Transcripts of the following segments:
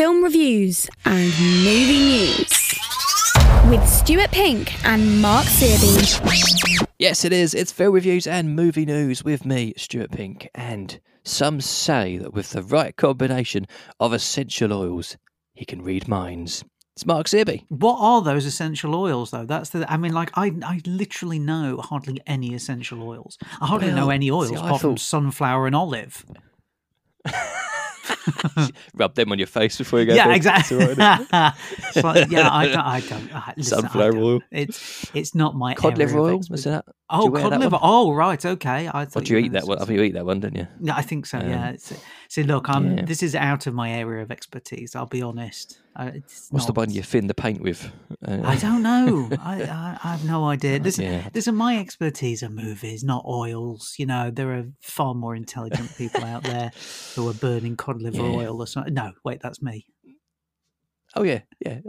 film reviews and movie news with Stuart Pink and Mark Searby. Yes, it is. It's film reviews and movie news with me, Stuart Pink. And some say that with the right combination of essential oils, he can read minds. It's Mark Searby. What are those essential oils, though? That's the. I mean, like I, I literally know hardly any essential oils. I hardly know any oils see, I apart from sunflower and olive. Rub them on your face before you go. yeah, bed. exactly. It's all right, It's like, yeah, I don't. I don't I, listen, I Sunflower don't. oil. It's it's not my Cod liver oil. What's that? Oh, cod liver. one? Oh, right. Okay. I thought do you were eat that one? I think you eat that one, don't you? Yeah, I think so. Um, yeah. It's, see, look, I'm. yeah. This is out of my area of expertise. I'll be honest. Uh, it's What's the one you thin the paint with? Uh, I don't know. I, I, I have no idea. This, yeah. this are my expertise are movies, not oils. You know, there are far more intelligent people out there who are burning cod liver Yeah. oil or something. No, wait, that's me. Oh yeah, yeah.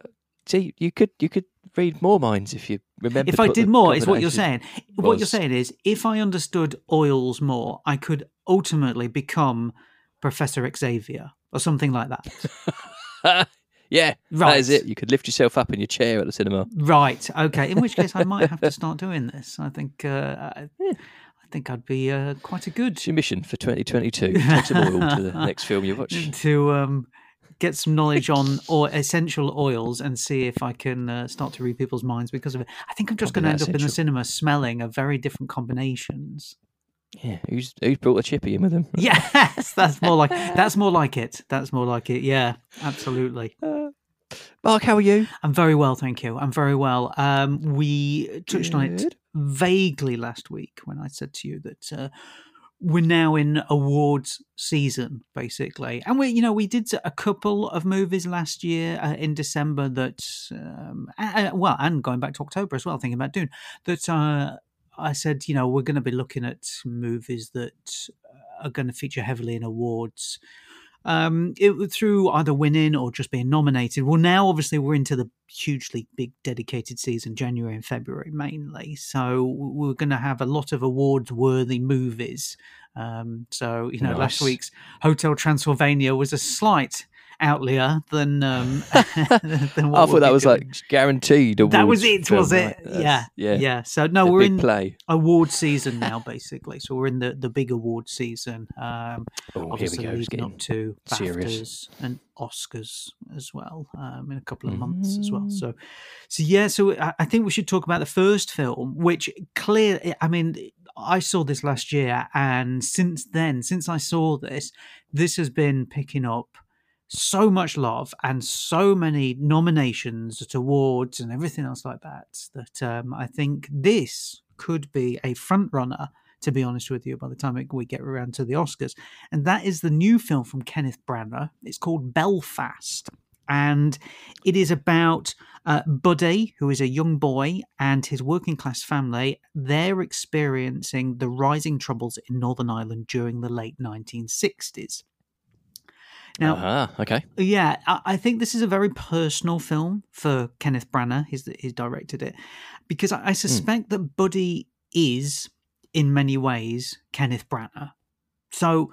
See, you could you could read more minds if you remember. if I did more, is what you're saying. What you're saying is, if I understood oils more, I could ultimately become Professor Xavier or something like that. yeah, that Right. is it. You could lift yourself up in your chair at the cinema. Right. Okay. In which case, I might have to start doing this. I think. Uh, I, I think I'd be uh, quite a good It's your mission for 2022. Take some oil to the next film you watch. to um, get some knowledge on or essential oils and see if I can uh, start to read people's minds because of it. I think I'm just going to end up in the cinema smelling of very different combinations. Yeah, who's who's brought a chippy in with him? Yes, that's more like that's more like it. That's more like it. Yeah, absolutely. Mark, how are you? I'm very well, thank you. I'm very well. Um, we touched on it vaguely last week when I said to you that uh, we're now in awards season, basically, and we, you know, we did a couple of movies last year uh, in December that, um, a- well, and going back to October as well, thinking about Dune, that uh, I said, you know, we're going to be looking at movies that are going to feature heavily in awards um, it through either winning or just being nominated. Well, now obviously we're into the hugely big dedicated season, January and February mainly. So we're going to have a lot of awards-worthy movies. Um, so you know, last week's Hotel Transylvania was a slight outlier than um, than what I thought that was doing. like guaranteed. that was it, film, was it? That's- Yeah, yeah, yeah. So no, A we're in play. award season now, basically. So we're in the the big award season. Um, Oh, here we obviously go. Leading getting up to serious. And Oscars as well um, in a couple of months as well. Mm. So, so yeah, so I, I think we should talk about the first film, which clear. I mean, I saw this last year, and since then, since I saw this, this has been picking up so much love and so many nominations at awards and everything else like that that um, I think this could be a front runner to be honest with you, by the time we get around to the Oscars. And that is the new film from Kenneth Branagh. It's called Belfast. And it is about uh, Buddy, who is a young boy, and his working class family. They're experiencing the rising troubles in Northern Ireland during the late 1960s. Now, Ah, okay. yeah, I, I think this is a very personal film for Kenneth Branagh. He's he's directed it because I, I suspect that Buddy is, in many ways, Kenneth Branagh. So,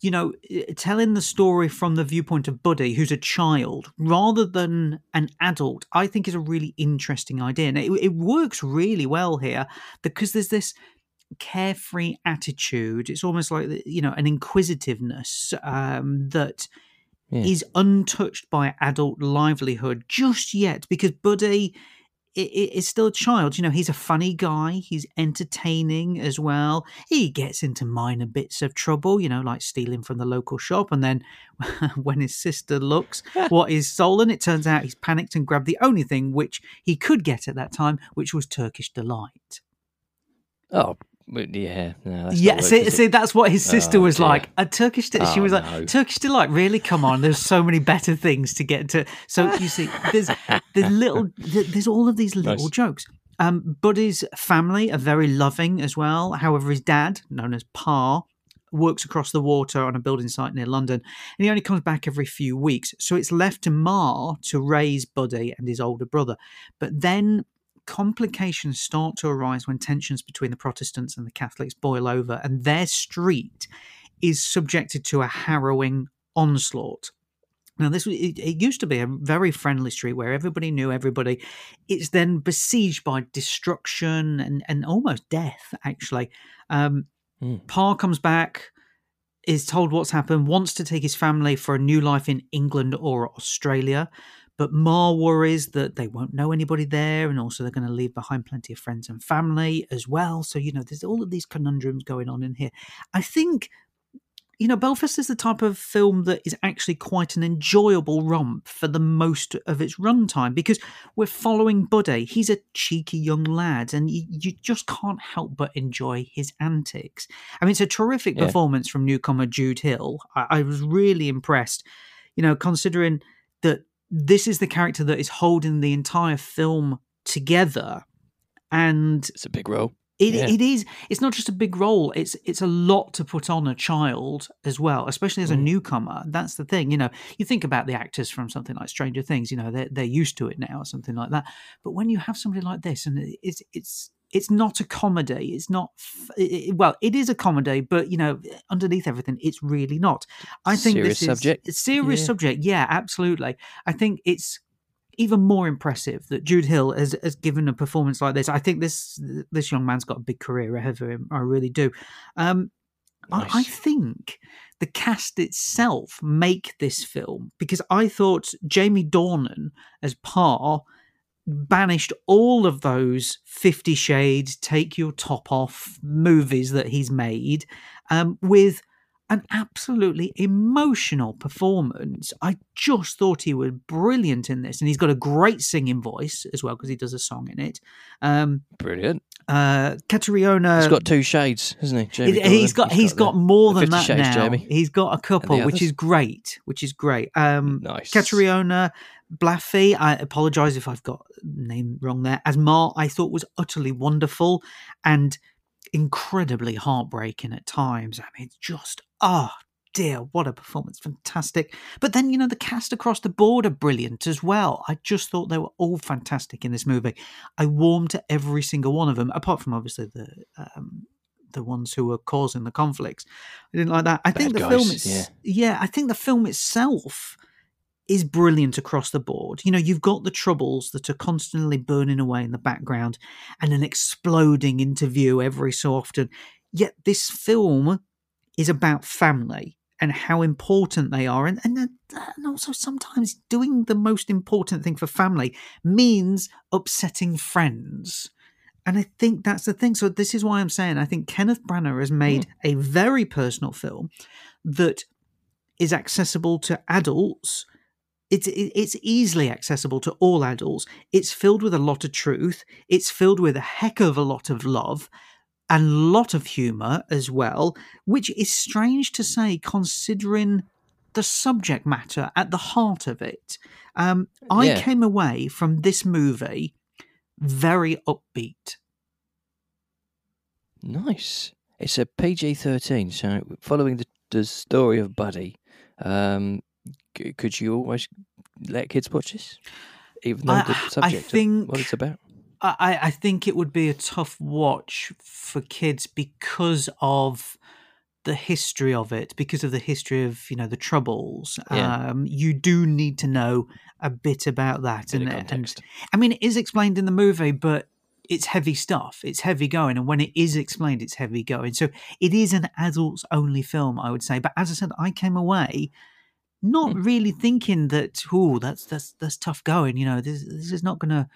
you know, telling the story from the viewpoint of Buddy, who's a child, rather than an adult, I think is a really interesting idea, and it, it works really well here because there's this carefree attitude. It's almost like you know an inquisitiveness um, that Yeah. is untouched by adult livelihood just yet because Buddy is still a child. You know, he's a funny guy. He's entertaining as well. He gets into minor bits of trouble, you know, like stealing from the local shop. And then when his sister looks what is stolen, it turns out he's panicked and grabbed the only thing which he could get at that time, which was Turkish delight. Oh, yeah. No, yeah, see, see, that's what his sister Oh, was dear. like. A Turkish, de- she Oh, was like, no. Turkish delight. Really, come on. There's so many better things to get to. So you see, there's there's little, there's all of these little Nice. jokes. Um, Buddy's family are very loving as well. However, his dad, known as Pa, works across the water on a building site near London, and he only comes back every few weeks. So it's left to Ma to raise Buddy and his older brother. But then complications start to arise when tensions between the Protestants and the Catholics boil over, and their street is subjected to a harrowing onslaught. Now, this it, it used to be a very friendly street where everybody knew everybody. It's then besieged by destruction and, and almost death, actually. Um, Mm. Pa comes back, is told what's happened, wants to take his family for a new life in England or Australia. But Ma worries that they won't know anybody there, and also they're going to leave behind plenty of friends and family as well. So, you know, there's all of these conundrums going on in here. I think you know, Belfast is the type of film that is actually quite an enjoyable romp for the most of its runtime because we're following Buddy. He's a cheeky young lad, and you, you just can't help but enjoy his antics. I mean, it's a terrific Yeah. performance from newcomer Jude Hill. I, I was really impressed, you know, considering that this is the character that is holding the entire film together. And It's a big role. it, Yeah. it is. It's not just a big role. It's it's a lot to put on a child as well, especially as a Mm. newcomer. That's the thing. You know, you think about the actors from something like Stranger Things. You know, they're they're used to it now, or something like that. But when you have somebody like this, and it's it's it's not a comedy. It's not. it- well, it is a comedy, but you know, underneath everything, it's really not. I think Serious this subject. is a serious Yeah. subject. Yeah, absolutely. I think it's even more impressive that Jude Hill has, has given a performance like this. I think this this young man's got a big career ahead of him. I really do. Um, I, I think the cast itself make this film because I thought Jamie Dornan as Pa banished all of those Fifty Shades, Take Your Top Off movies that he's made um, with an absolutely emotional performance. I just thought he was brilliant in this, and he's got a great singing voice as well because he does a song in it. Um, Brilliant. uh, Caitriona, He's got two shades, hasn't he? Jamie he- he's got he's got the- more than that Shades now. Jamie. He's got a couple, which is great. Which is great. Um, Nice. Caitriona Blaffy, I apologise if I've got name wrong there. As Ma, I thought was utterly wonderful and incredibly heartbreaking at times. I mean, it's just oh dear, what a performance! Fantastic. But then you know the cast across the board are brilliant as well. I just thought they were all fantastic in this movie. I warmed to every single one of them, apart from obviously the. Um, the ones who were causing the conflicts. I didn't like that. I think the Bad film guys, is yeah, I think the film itself is brilliant across the board. You know, you've got the troubles that are constantly burning away in the background and an exploding interview every so often. Yet this film is about family and how important they are. And, and, and also sometimes doing the most important thing for family means upsetting friends. And I think that's the thing. So this is why I'm saying I think Kenneth Branagh has hmm. made a very personal film that is accessible to adults. It's it's easily accessible to all adults. It's filled with a lot of truth. It's filled with a heck of a lot of love and a lot of humor as well, which is strange to say considering the subject matter at the heart of it. Um, I Yeah. came away from this movie very upbeat. Nice. It's a PG thirteen, so following the, the story of Buddy, um, c- could you always let kids watch this, even though I- the I subject of think- what it's about? I, I think it would be a tough watch for kids because of the history of it, because of the history of you know the troubles. Yeah. Um, you do need to know a bit about that, Bit and, and. I mean it is explained in the movie, but it's heavy stuff. It's heavy going, and when it is explained, it's heavy going. So it is an adults only film, I would say. But as I said, I came away not Hmm. really thinking that oh that's that's that's tough going. You know, this this is not gonna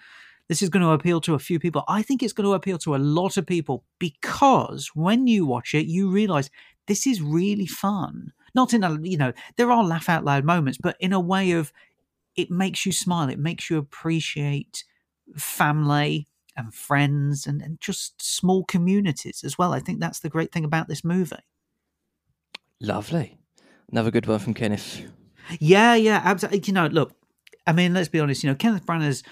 this is going to appeal to a few people. I think it's going to appeal to a lot of people because when you watch it, you realize this is really fun. Not in a, you know, there are laugh out loud moments, but in a way of it makes you smile. It makes you appreciate family and friends and, and just small communities as well. I think that's the great thing about this movie. Lovely. Another good one from Kenneth. Yeah, yeah, absolutely. You know, look, I mean, let's be honest. You know, Kenneth Branagh's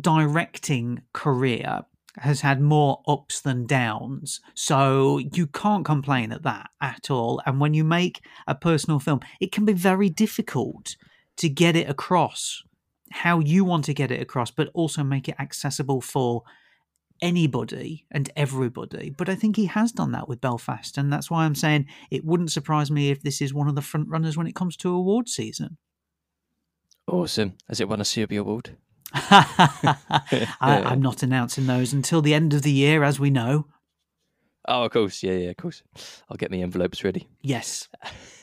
directing career has had more ups than downs, so you can't complain at that at all. And when you make a personal film, it can be very difficult to get it across how you want to get it across, but also make it accessible for anybody and everybody. But I think he has done that with Belfast, and that's why I'm saying it wouldn't surprise me if this is one of the front runners when it comes to award season. Awesome. Has it won a Searby Award? I, I'm not announcing those until the end of the year, as we know. Oh, of course. Yeah, yeah, of course. I'll get my envelopes ready. Yes.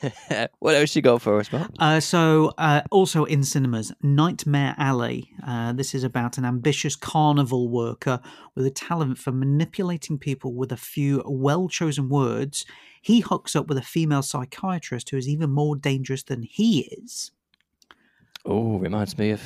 what else you got for us, Mark? Uh, so, uh, also in cinemas, Nightmare Alley. Uh, this is about an ambitious carnival worker with a talent for manipulating people with a few well chosen words. He hooks up with a female psychiatrist who is even more dangerous than he is. Oh, reminds me of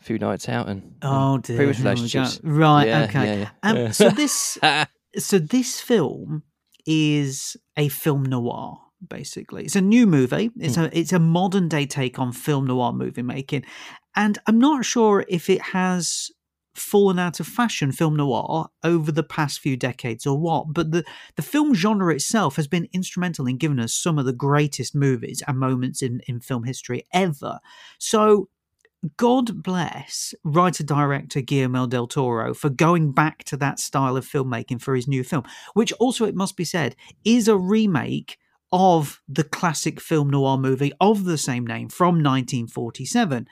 a few nights out and Oh dear. previous here we go. relationships. Right. Yeah, okay. yeah, yeah. Um, so this so this film is a film noir basically. It's a new movie. It's Hmm. a it's a modern day take on film noir movie making. And i'm not sure if it has fallen out of fashion film noir over the past few decades or what but the the film genre itself has been instrumental in giving us some of the greatest movies and moments in in film history ever. So God bless writer director Guillermo del Toro for going back to that style of filmmaking for his new film, which also, it must be said, is a remake of the classic film noir movie of the same name from 1947.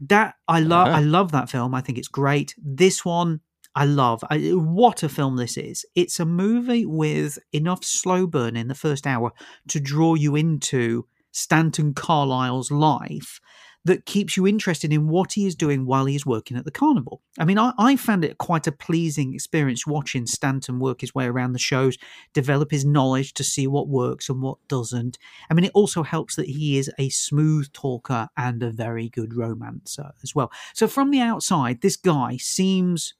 That I love. Uh-huh. I love that film. I think it's great. This one. I love I, what a film this is. It's a movie with enough slow burn in the first hour to draw you into Stanton Carlisle's life that keeps you interested in what he is doing while he is working at the carnival. I mean, I, I found it quite a pleasing experience watching Stanton work his way around the shows, develop his knowledge to see what works and what doesn't. I mean, it also helps that he is a smooth talker and a very good romancer as well. So from the outside, this guy seems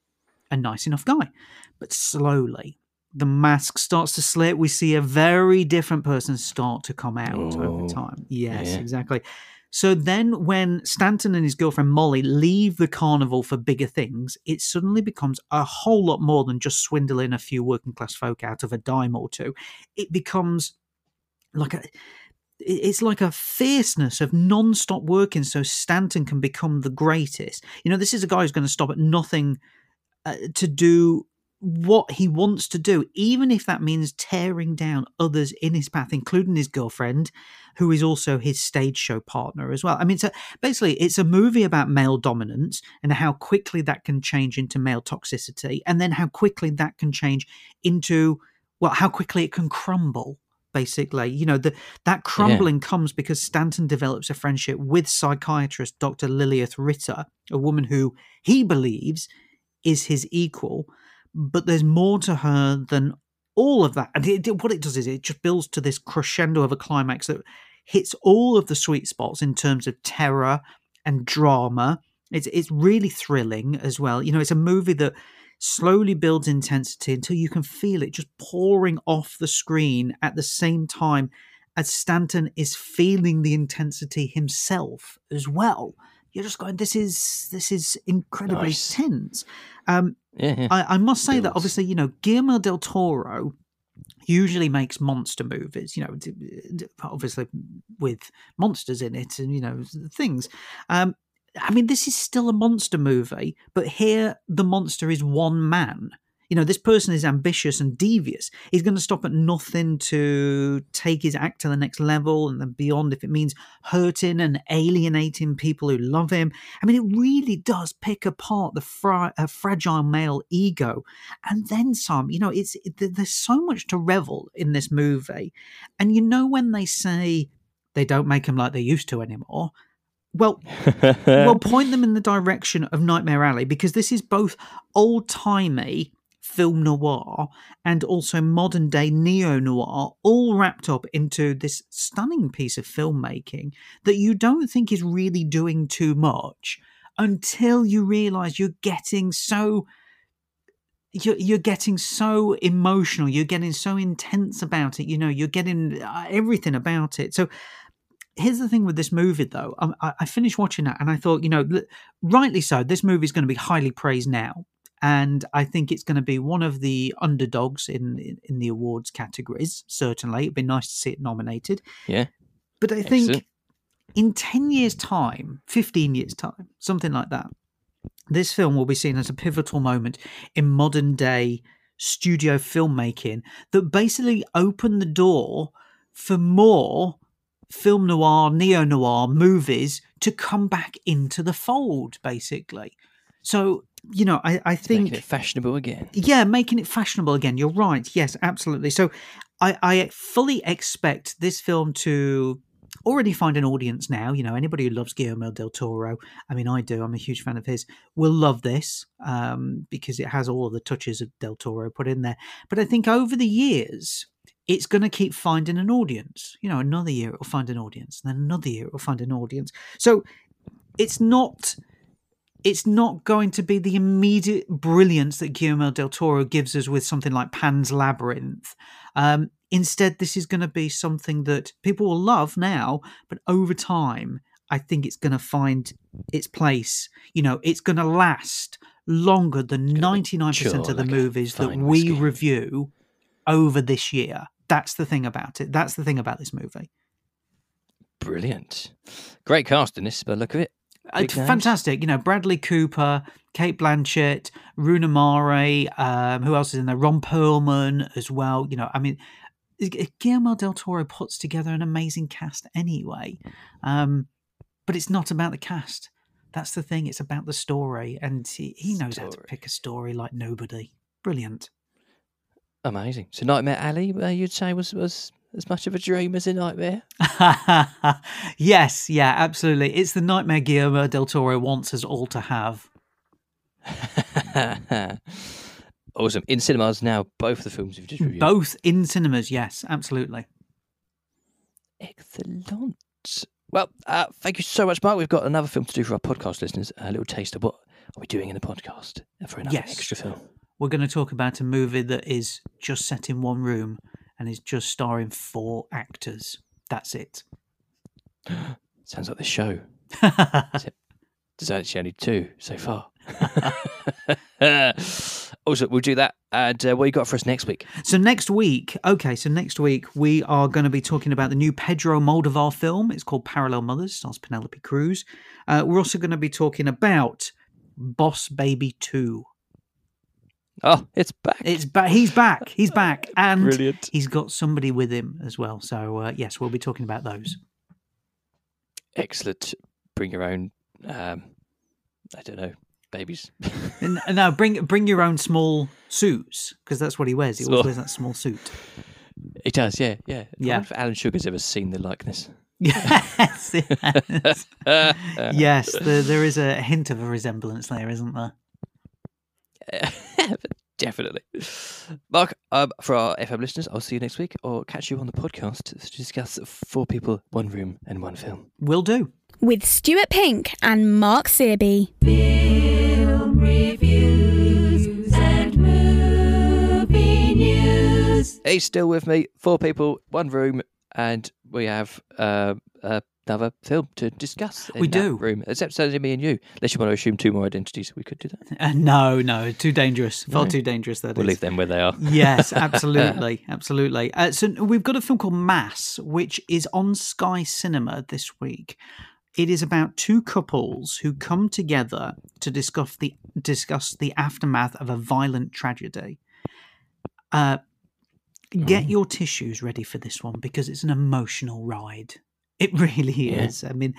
a nice enough guy, but slowly. The mask starts to slip. We see a very different person start to come out Oh, over time. Yes, yeah. exactly. So then, when Stanton and his girlfriend Molly leave the carnival for bigger things, it suddenly becomes a whole lot more than just swindling a few working class folk out of a dime or two. It becomes like a. It's like a fierceness of non-stop working, so Stanton can become the greatest. You know, this is a guy who's going to stop at nothing uh, to do what he wants to do, even if that means tearing down others in his path, including his girlfriend, who is also his stage show partner as well. I mean, so basically, it's a movie about male dominance and how quickly that can change into male toxicity, and then how quickly that can change into, well, how quickly it can crumble. Basically, you know, the, that crumbling comes because Stanton develops a friendship with psychiatrist Dr. Lilith Ritter, a woman who he believes is his equal, but there's more to her than all of that. And it, what it does is it just builds to this crescendo of a climax that hits all of the sweet spots in terms of terror and drama. It's it's really thrilling as well. You know, it's a movie that slowly builds intensity until you can feel it just pouring off the screen at the same time as Stanton is feeling the intensity himself as well. You're just going, this is this is incredibly Nice. tense. Um, Yeah, yeah. I, I must say that obviously, you know, Guillermo del Toro usually makes monster movies, you know, obviously with monsters in it and, you know, things. Um, I mean, this is still a monster movie, but here the monster is one man. You know, this person is ambitious and devious. He's going to stop at nothing to take his act to the next level and then beyond if it means hurting and alienating people who love him. I mean, it really does pick apart the fra- uh, fragile male ego, and then some. You know, it's it, there's so much to revel in this movie, and you know when they say they don't make them like they used to anymore. Well, well, point them in the direction of Nightmare Alley because this is both old timey film noir and also modern day neo noir, all wrapped up into this stunning piece of filmmaking that you don't think is really doing too much until you realize you're getting so you're, you're getting so emotional you're getting so intense about it you know you're getting uh, everything about it. So here's the thing with this movie though. Um, I, I finished watching that and i thought you know rightly so this movie is going to be highly praised now and i think it's going to be one of the underdogs in, in in the awards categories certainly it'd be nice to see it nominated Yeah. but i think in 10 years time 15 years time something like that this film will be seen as a pivotal moment in modern day studio filmmaking that basically opened the door for more film noir, neo noir movies to come back into the fold, basically. So, you know, I, I think. Making it fashionable again. Yeah, making it fashionable again. You're right. Yes, absolutely. So I, I fully expect this film to already find an audience now. You know, anybody who loves Guillermo del Toro, I mean, I do, I'm a huge fan of his, will love this um, because it has all of the touches of del Toro put in there. But I think over the years, it's going to keep finding an audience. You know, another year it will find an audience, and then another year it will find an audience. So it's not it's not going to be the immediate brilliance that Guillermo del Toro gives us with something like Pan's Labyrinth. Um, instead, this is going to be something that people will love now, but over time, I think it's going to find its place. You know, it's going to last longer than 99% of the like movies that we whiskey. review over this year. That's the thing about it. That's the thing about this movie. Brilliant. Great cast in this, by the look of it. It's Big names. fantastic. You know, Bradley Cooper, Cate Blanchett, Rooney Mara, um, who else is in there? Ron Perlman as well. You know, I mean, Guillermo del Toro puts together an amazing cast anyway. Um, but it's not about the cast. That's the thing. It's about the story. And he, he knows how to pick a story like nobody. Brilliant. Amazing. So Nightmare Alley, uh, you'd say was was as much of a dream as a nightmare. yes, yeah, absolutely. It's the nightmare Guillermo del Toro wants us all to have. awesome. In cinemas now, both the films you've just reviewed. Both in cinemas, yes, absolutely. Excellent. Well, uh, thank you so much, Mark. We've got another film to do for our podcast listeners. A little taste of what are we doing in the podcast for another Yes. extra film. We're going to talk about a movie that is just set in one room and is just starring four actors. That's it. Sounds like the show. There's actually only two so far. also, we'll do that. And uh, what you got for us next week? So next week, okay, so next week we are going to be talking about the new Pedro Moldovar film. It's called Parallel Mothers, stars Penelope Cruz. Uh, we're also going to be talking about Boss Baby 2. Oh, it's back. It's back. he's back. He's back and Brilliant. he's got somebody with him as well. So uh, yes, we'll be talking about those. Excellent. Bring your own, um, I don't know, babies. Now bring bring your own small suits because that's what he wears. He always wears that small suit. it does, yeah, yeah. Yeah. if Alan Sugar's ever seen the likeness. Yes, yes, yes. There, there is a hint of a resemblance there, isn't there? Definitely. Mark, um, for our FM listeners, I'll see you next week or catch you on the podcast to discuss Four People, One Room, and One Film. Will do. With Stuart Pink and Mark Searby. He's still with me. Four people, one room, and we have uh, another film to discuss. In We do. room. Except only me and you. Unless you want to assume two more identities, we could do that. Uh, no, no, too dangerous. Far No. too dangerous. That We'll is. leave them where they are. yes, absolutely, absolutely. Uh, so we've got a film called Mass, which is on Sky Cinema this week. It is about two couples who come together to discuss the discuss the aftermath of a violent tragedy. Uh, get your tissues ready for this one because it's an emotional ride. It really Yeah. is. I mean,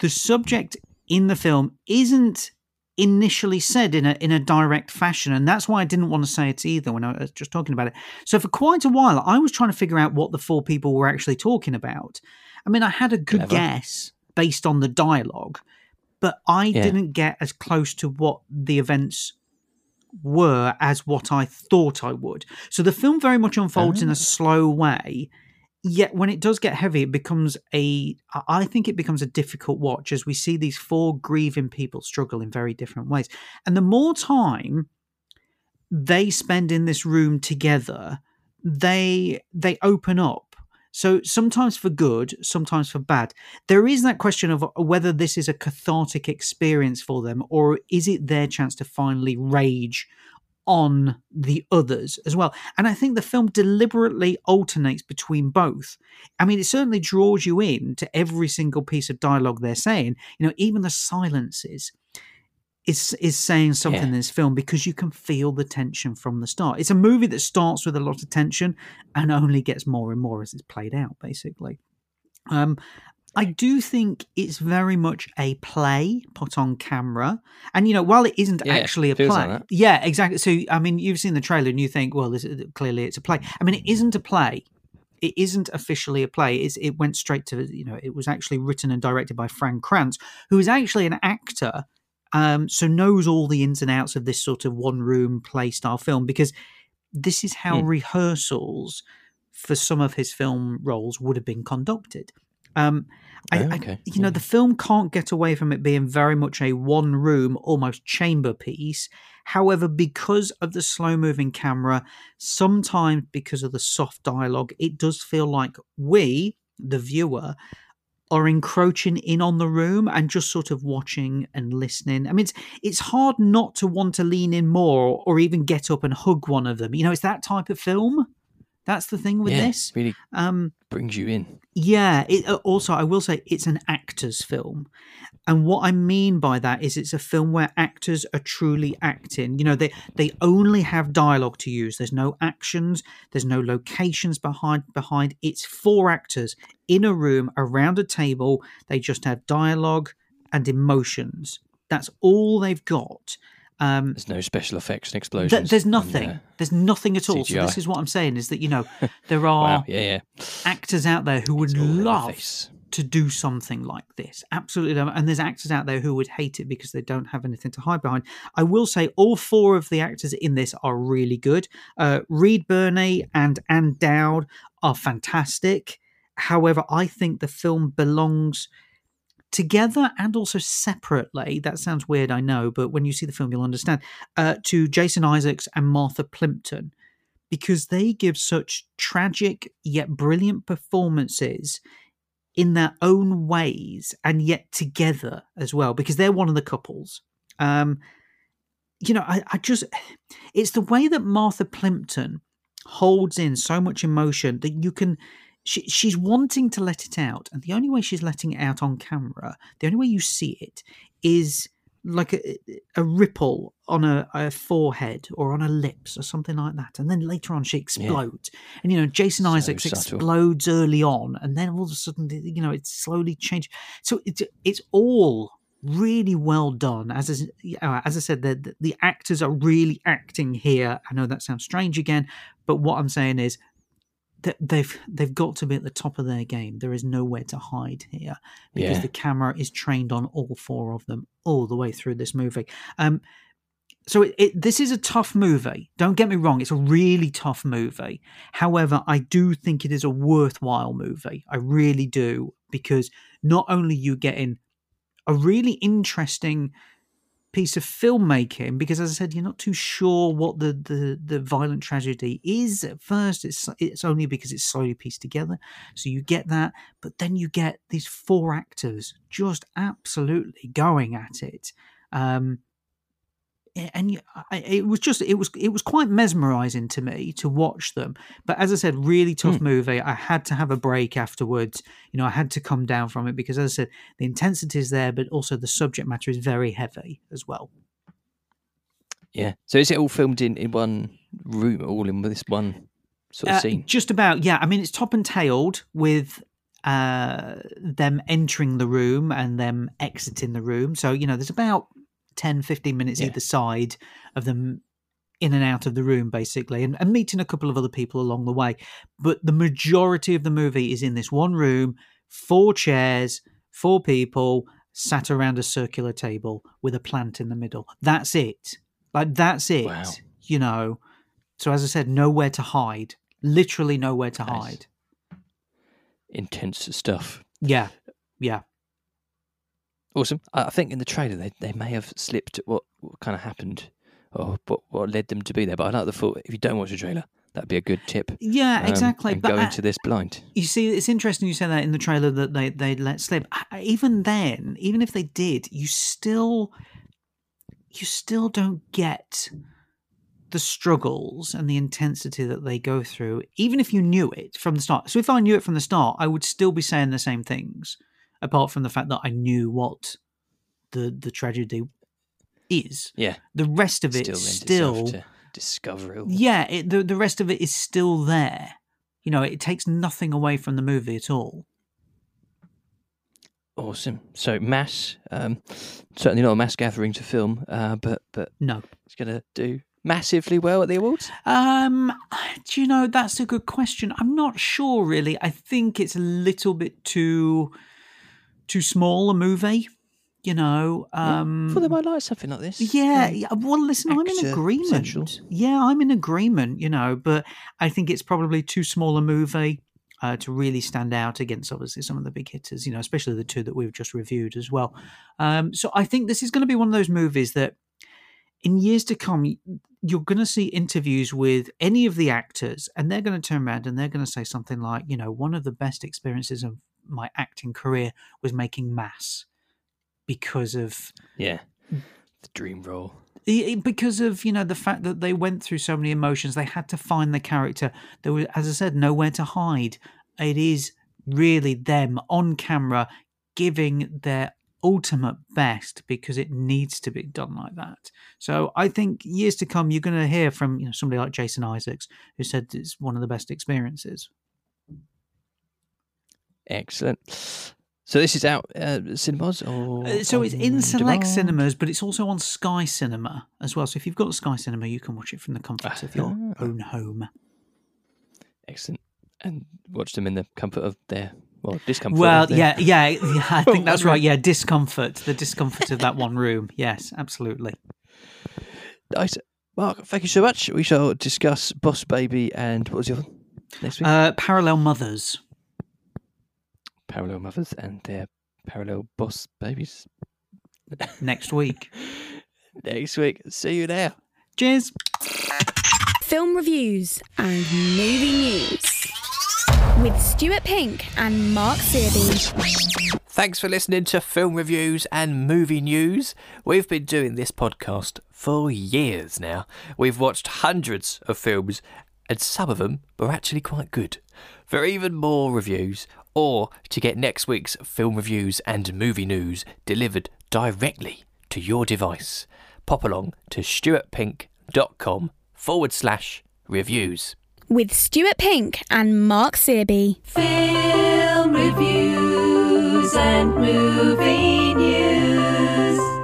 the subject in the film isn't initially said in a in a direct fashion, and that's why I didn't want to say it either when I was just talking about it. So for quite a while, I was trying to figure out what the four people were actually talking about. I mean, I had a good Clever. guess based on the dialogue, but I Yeah. didn't get as close to what the events were as what I thought I would. So the film very much unfolds in Ah. a slow way. Yet when it does get heavy, it becomes a i think it becomes a difficult watch as we see these four grieving people struggle in very different ways. And the more time they spend in this room together, they they open up. So sometimes for good, sometimes for bad. There is that question of whether this is a cathartic experience for them or is it their chance to finally rage on the others as well. And I think the film deliberately alternates between both. I mean, it certainly draws you in to every single piece of dialogue they're saying. You know, even the silences is is saying something Yeah. in this film because you can feel the tension from the start. It's a movie that starts with a lot of tension and only gets more and more as it's played out, basically. Um, I do think it's very much a play put on camera, and you know, while it isn't Yeah, actually a play, like yeah, exactly. So, I mean, you've seen the trailer and you think, well, this clearly it's a play. I mean, it isn't a play. It isn't officially a play. It's, it went straight to you know, it was actually written and directed by Fran Kranz, who is actually an actor, um, so knows all the ins and outs of this sort of one room play style film because this is how Hmm. rehearsals for some of his film roles would have been conducted. Um, I, Oh, I- okay. you know, the film can't get away from it being very much a one room, almost chamber piece. However, because of the slow moving camera, sometimes because of the soft dialogue, it does feel like we, the viewer, are encroaching in on the room and just sort of watching and listening. I mean, it's it's hard not to want to lean in more or even get up and hug one of them. You know, it's that type of film. That's the thing with yeah, this. really Um, brings you in. yeah. It, uh, also, I will say it's an actor's film. And what I mean by that is it's a film where actors are truly acting. You know, they, they only have dialogue to use. There's no actions, there's no locations behind behind. It's four actors in a room around a table. They just have dialogue and emotions. That's all they've got. Um, There's no special effects and explosions. th- there's nothing. there's nothing at all. So this is what I'm saying is that you know there are wow, yeah, yeah. actors out there who would It's all in the love to do something like this. Absolutely. And there's actors out there who would hate it because they don't have anything to hide behind. I will say all four of the actors in this are really good. Uh, Reed Birney and Ann Dowd are fantastic. However, I think the film belongs together and also separately. That sounds weird, I know, but when you see the film, you'll understand. Uh, to Jason Isaacs and Martha Plimpton, because they give such tragic yet brilliant performances in their own ways and yet together as well, because they're one of the couples. Um, you know, I, I just, it's the way that Martha Plimpton holds in so much emotion that you can she, she's wanting to let it out and the only way she's letting it out on camera the only way you see it is like a, a ripple on a, a forehead or on her lips or something like that and then later on she explodes. And you know jason So isaacs subtle. explodes early on and then all of a sudden you know it's slowly changed so it's it's all really well done. As is, as i said the, the the actors are really acting here. I know that sounds strange again but what i'm saying is they've they've got to be at the top of their game. There is nowhere to hide here because Yeah. the camera is trained on all four of them all the way through this movie. Um, so it, it, this is a tough movie. Don't get me wrong; it's a really tough movie. However, I do think it is a worthwhile movie. I really do because not only you getting a really interesting piece of filmmaking because as i said you're not too sure what the the, the violent tragedy is at first. It's it's only because it's slowly pieced together. So you get that but then you get these four actors just absolutely going at it. Um and it was just it was it was quite mesmerizing to me to watch them. But as i said really tough movie. I had to have a break afterwards. You know i had to come down from it because as i said the intensity is there but also the subject matter is very heavy as well. Yeah. So is it all filmed in, in one room, all in this one sort of Uh, scene? just about yeah. I mean it's top and tailed with uh them entering the room and them exiting the room. So you know there's about 10 15 minutes Yeah. either side of them in and out of the room basically and, and meeting a couple of other people along the way but the majority of the movie is in this one room four chairs four people sat around a circular table with a plant in the middle that's it like that's it Wow. you know so as i said nowhere to hide literally nowhere to Nice. hide Intense stuff. yeah yeah Awesome. I think in the trailer they, they may have slipped what, what kind of happened or what, what led them to be there. But I like the thought if you don't watch the trailer, that'd be a good tip. yeah um, exactly and but go I- into this blind. You see, it's interesting you say that in the trailer that they they let slip. Even then, even if they did, you still you still don't get the struggles and the intensity that they go through, even if you knew it from the start. So if I knew it from the start, I would still be saying the same things, apart from the fact that I knew what the the tragedy is. Yeah. The rest of it Still still to discover it yeah, it, the the rest of it is still there. You know, it takes nothing away from the movie at all. Awesome. So mass, um, certainly not a mass gathering to film, uh, but but No. it's going to do massively well at the awards. Um, do you know that's a good question. I'm not sure really. I think it's a little bit too too small a movie. You know, um, I thought they might like something like this. Yeah, Um, yeah. Well, listen, I'm in agreement. potential. Yeah, I'm in agreement. You know, but I think it's probably too small a movie uh, to really stand out against obviously some of the big hitters. You know, especially the two that we've just reviewed as well. Um, so I think this is going to be one of those movies that, in years to come, you're going to see interviews with any of the actors, and they're going to turn around and they're going to say something like, you know, one of the best experiences of my acting career was making Mass because of yeah. The dream role. Because of you know the fact that they went through so many emotions they had to find the character there was as i said nowhere to hide it is really them on camera giving their ultimate best because it needs to be done like that so i think years to come you're going to hear from you know somebody like jason isaacs who said it's one of the best experiences Excellent. So this is out uh, cinemas or Uh, so it's in select demand? cinemas but it's also on sky cinema as well so if you've got sky cinema you can watch it from the comfort of your Ah. own home Excellent. And watch them in the comfort of their well discomfort. Well, yeah, yeah, yeah, I think that's right. Yeah, discomfort, the discomfort of that one room. Yes, absolutely. Nice. Mark, thank you so much. We shall discuss Boss Baby and what was the other one next week? Uh, Parallel Mothers. Parallel Mothers and their Parallel Boss Babies next week. next week. See you there. Cheers. Film reviews and movie news with Stuart Pink and Mark Searby. Thanks for listening to film reviews and movie news. We've been doing this podcast for years now. We've watched hundreds of films, and some of them were actually quite good. For even more reviews, or to get next week's film reviews and movie news delivered directly to your device, pop along to stuartpink.com forward slash reviews. With Stuart Pink and Mark Searby. Film reviews and movie news.